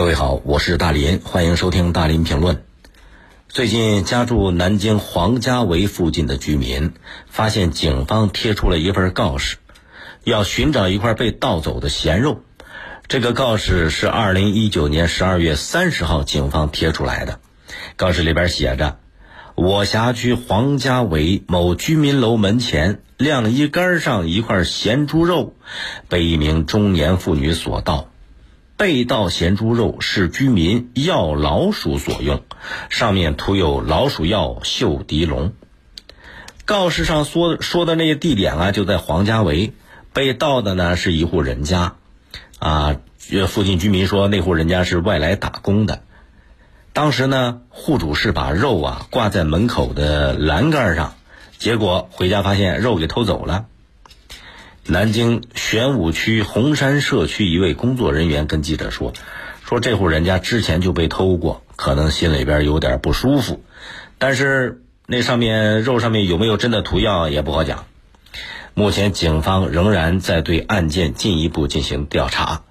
各位好，我是大林，欢迎收听大林评论。最近家住南京黄家围附近的居民发现，警方贴出了一份告示，要寻找一块被盗走的咸肉。这个告示是二零一九年十二月三十号警方贴出来的。告示里边写着：“我辖区黄家围某居民楼门前晾衣杆上一块咸猪肉，被一名中年妇女所盗。”被盗咸猪肉是居民药老鼠所用，上面涂有老鼠药溴涤龙。告示上说说的那个地点啊，就在黄家围。被盗的呢是一户人家，啊，附近居民说那户人家是外来打工的。当时呢，户主是把肉啊挂在门口的栏杆上，结果回家发现肉给偷走了。南京玄武区红山社区一位工作人员跟记者说：“说这户人家之前就被偷过，可能心里边有点不舒服。但是那上面肉上面有没有真的涂药也不好讲。目前警方仍然在对案件进一步进行调查。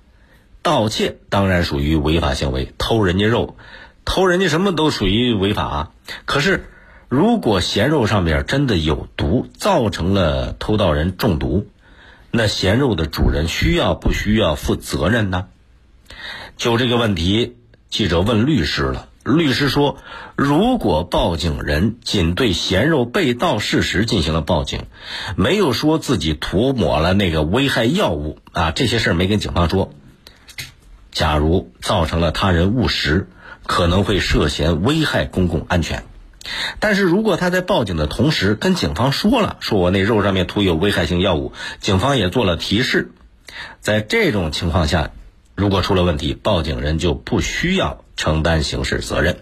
盗窃当然属于违法行为，偷人家肉、偷人家什么都属于违法。可是如果咸肉上面真的有毒，造成了偷盗人中毒。”那咸肉的主人需要不需要负责任呢？就这个问题，记者问律师了。律师说，如果报警人仅对咸肉被盗事实进行了报警，没有说自己涂抹了那个危害药物啊，这些事儿没跟警方说。假如造成了他人误食，可能会涉嫌危害公共安全。但是如果他在报警的同时跟警方说了，说我那肉上面涂有危害性药物，警方也做了提示，在这种情况下，如果出了问题，报警人就不需要承担刑事责任，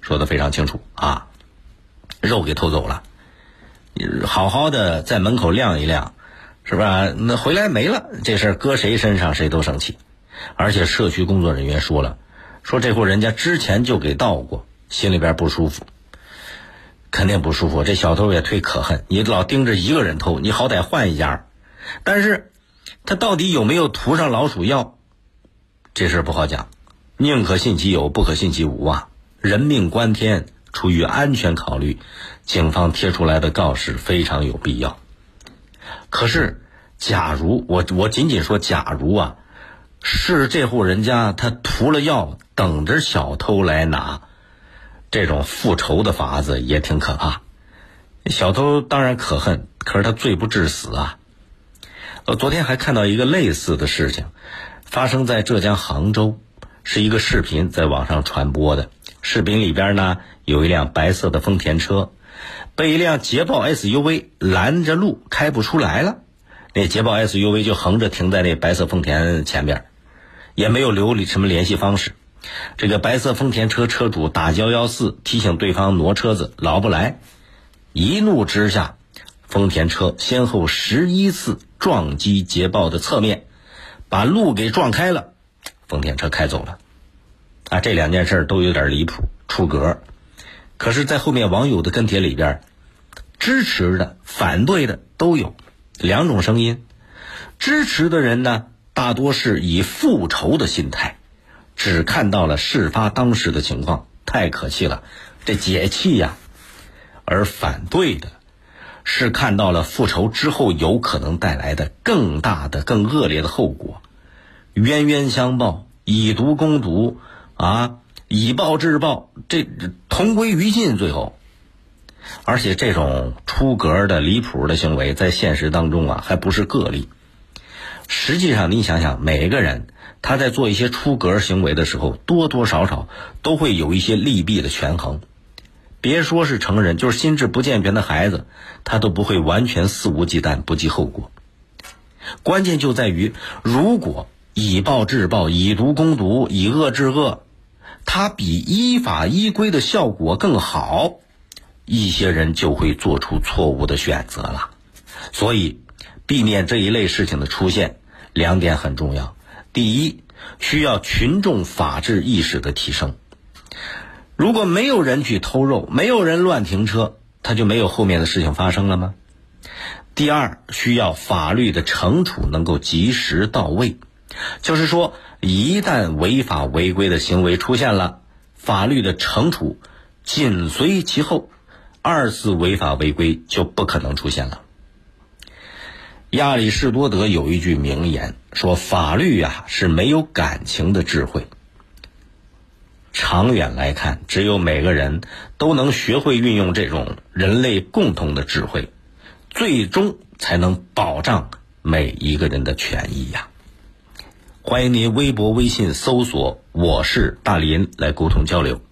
说的非常清楚啊。肉给偷走了，好好的在门口晾一晾，是吧？那回来没了，这事儿搁谁身上谁都生气，而且社区工作人员说了，说这户人家之前就给盗过，心里边不舒服。肯定不舒服，这小偷也忒可恨。你老盯着一个人偷，你好歹换一家。但是，他到底有没有涂上老鼠药，这事儿不好讲。宁可信其有，不可信其无啊！人命关天，出于安全考虑，警方贴出来的告示非常有必要。可是，假如我我仅仅说假如啊，是这户人家他涂了药，等着小偷来拿。这种复仇的法子也挺可怕，小偷当然可恨，可是他罪不至死啊。我昨天还看到一个类似的事情，发生在浙江杭州，是一个视频在网上传播的。视频里边呢，有一辆白色的丰田车，被一辆捷豹 SUV 拦着路，开不出来了。那捷豹 SUV 就横着停在那白色丰田前边，也没有留什么联系方式。这个白色丰田车车主打幺幺四提醒对方挪车子，老不来，一怒之下，丰田车先后十一次撞击捷豹的侧面，把路给撞开了，丰田车开走了。啊，这两件事都有点离谱出格，可是，在后面网友的跟帖里边，支持的、反对的都有两种声音。支持的人呢，大多是以复仇的心态。只看到了事发当时的情况，太可气了，这解气呀！而反对的，是看到了复仇之后有可能带来的更大的、更恶劣的后果，冤冤相报，以毒攻毒，啊，以暴制暴，这同归于尽。最后，而且这种出格的、离谱的行为，在现实当中啊，还不是个例。实际上，你想想，每个人。他在做一些出格行为的时候，多多少少都会有一些利弊的权衡。别说是成人，就是心智不健全的孩子，他都不会完全肆无忌惮、不计后果。关键就在于，如果以暴制暴、以毒攻毒、以恶制恶，它比依法依规的效果更好，一些人就会做出错误的选择了。所以，避免这一类事情的出现，两点很重要。第一，需要群众法治意识的提升。如果没有人去偷肉，没有人乱停车，他就没有后面的事情发生了吗？第二，需要法律的惩处能够及时到位。就是说，一旦违法违规的行为出现了，法律的惩处紧随其后，二次违法违规就不可能出现了。亚里士多德有一句名言说：“法律呀是没有感情的智慧。”长远来看，只有每个人都能学会运用这种人类共同的智慧，最终才能保障每一个人的权益呀。欢迎您微博、微信搜索“我是大林”来沟通交流。